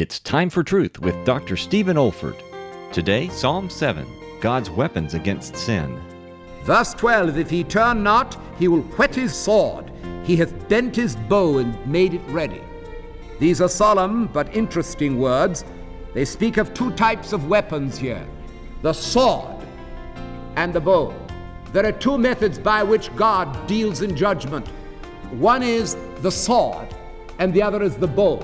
It's time for truth with Dr. Stephen Olford. Today, Psalm 7 God's weapons against sin. Verse 12 If he turn not, he will whet his sword. He hath bent his bow and made it ready. These are solemn but interesting words. They speak of two types of weapons here the sword and the bow. There are two methods by which God deals in judgment one is the sword, and the other is the bow.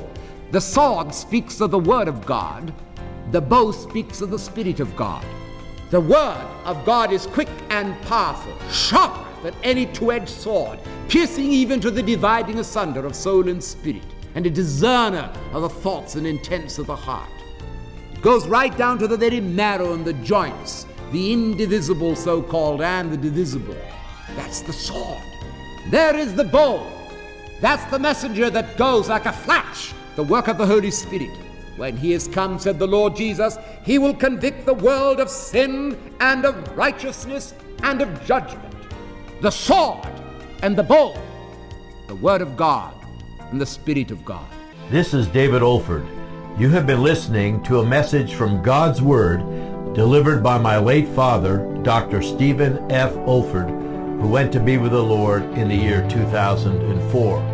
The sword speaks of the Word of God, the bow speaks of the Spirit of God. The Word of God is quick and powerful, sharper than any two edged sword, piercing even to the dividing asunder of soul and spirit, and a discerner of the thoughts and intents of the heart. It goes right down to the very marrow and the joints, the indivisible so called and the divisible. That's the sword. There is the bow. That's the messenger that goes like a flash, the work of the Holy Spirit. When he is come, said the Lord Jesus, he will convict the world of sin and of righteousness and of judgment. The sword and the bow, the Word of God and the Spirit of God. This is David Olford. You have been listening to a message from God's Word delivered by my late father, Dr. Stephen F. Olford who went to be with the Lord in the year 2004.